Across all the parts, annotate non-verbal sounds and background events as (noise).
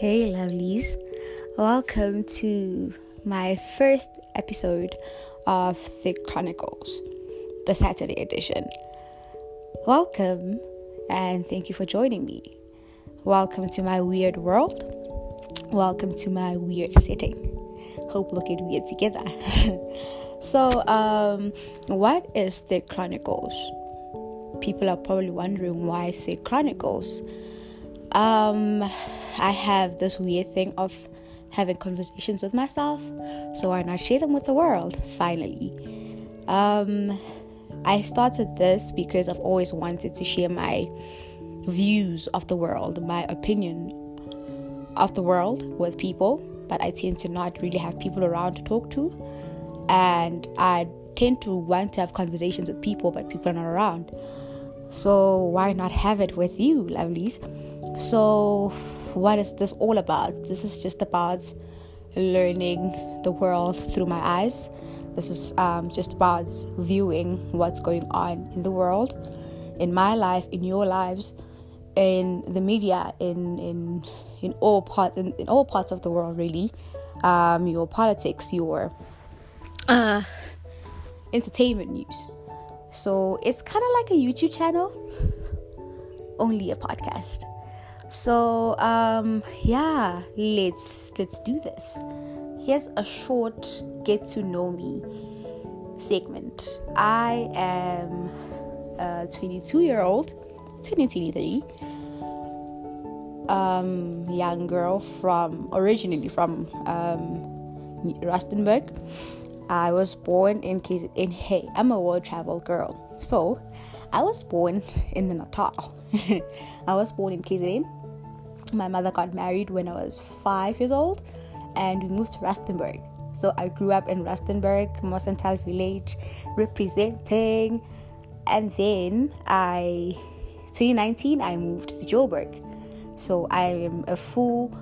Hey, lovelies. Welcome to my first episode of The Chronicles, the Saturday edition. Welcome and thank you for joining me. Welcome to my weird world. Welcome to my weird setting. Hope we'll get weird together. (laughs) so, um, what is The Chronicles? People are probably wondering why The Chronicles. Um, I have this weird thing of having conversations with myself, so why not share them with the world? Finally, um, I started this because I've always wanted to share my views of the world, my opinion of the world with people, but I tend to not really have people around to talk to, and I tend to want to have conversations with people, but people are not around. So why not have it with you, lovelies? So, what is this all about? This is just about learning the world through my eyes. This is um, just about viewing what's going on in the world, in my life, in your lives, in the media, in in in all parts in, in all parts of the world, really. Um, your politics, your uh, entertainment news. So it's kind of like a YouTube channel, only a podcast. So um, yeah, let's let's do this. Here's a short get to know me segment. I am a 22 year old, 2023, um, young girl from originally from um, Rustenburg. I was born in in Hey, I'm a world travel girl. So I was born in the Natal. (laughs) I was born in KZN my mother got married when I was five years old and we moved to Rustenburg. So I grew up in Rustenburg, Mosenthal village, representing. And then I, 2019, I moved to Joburg. So I am a full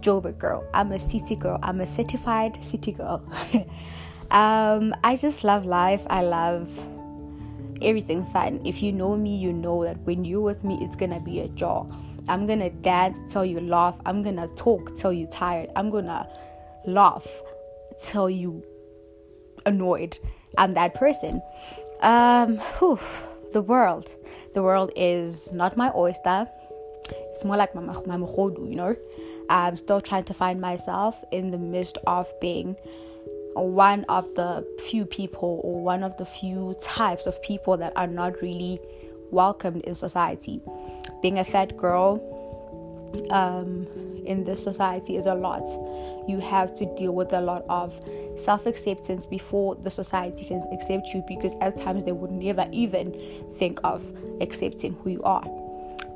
Joburg girl. I'm a city girl. I'm a certified city girl. (laughs) um, I just love life. I love everything fun. If you know me, you know that when you're with me, it's gonna be a jaw I'm gonna dance till you laugh. I'm gonna talk till you're tired. I'm gonna laugh till you annoyed. I'm that person. Um, whew, the world. The world is not my oyster. It's more like my my you know. I'm still trying to find myself in the midst of being one of the few people or one of the few types of people that are not really welcomed in society being a fat girl um, in this society is a lot. You have to deal with a lot of self acceptance before the society can accept you because at times they would never even think of accepting who you are.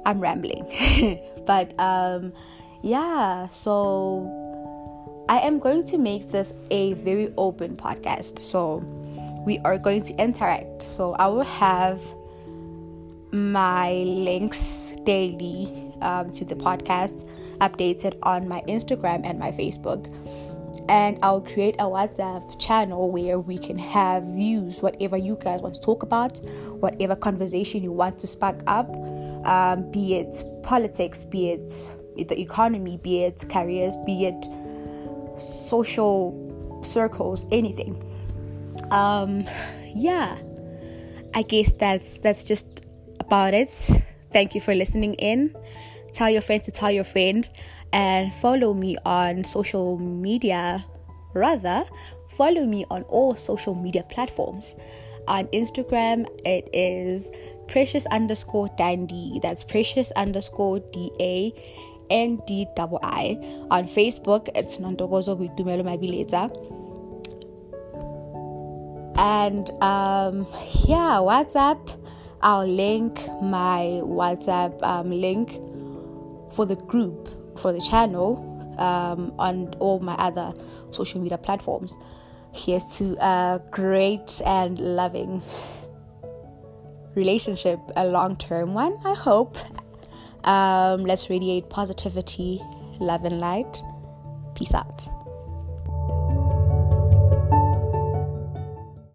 I'm rambling, (laughs) but um, yeah, so I am going to make this a very open podcast. So we are going to interact. So I will have my links daily um, to the podcast updated on my Instagram and my Facebook. And I'll create a WhatsApp channel where we can have views, whatever you guys want to talk about, whatever conversation you want to spark up, um, be it politics, be it the economy, be it careers, be it social circles, anything. Um, yeah, I guess that's that's just about it. Thank you for listening in. Tell your friend to tell your friend and follow me on social media. Rather, follow me on all social media platforms. On Instagram, it is precious underscore dandy. That's precious underscore D A N D double I. On Facebook, it's Nondogozo Dumelo Mabileta. And um, yeah, WhatsApp I'll link my WhatsApp um, link for the group, for the channel um, on all my other social media platforms. Here's to a great and loving relationship, a long term one, I hope. Um, let's radiate positivity, love, and light. Peace out.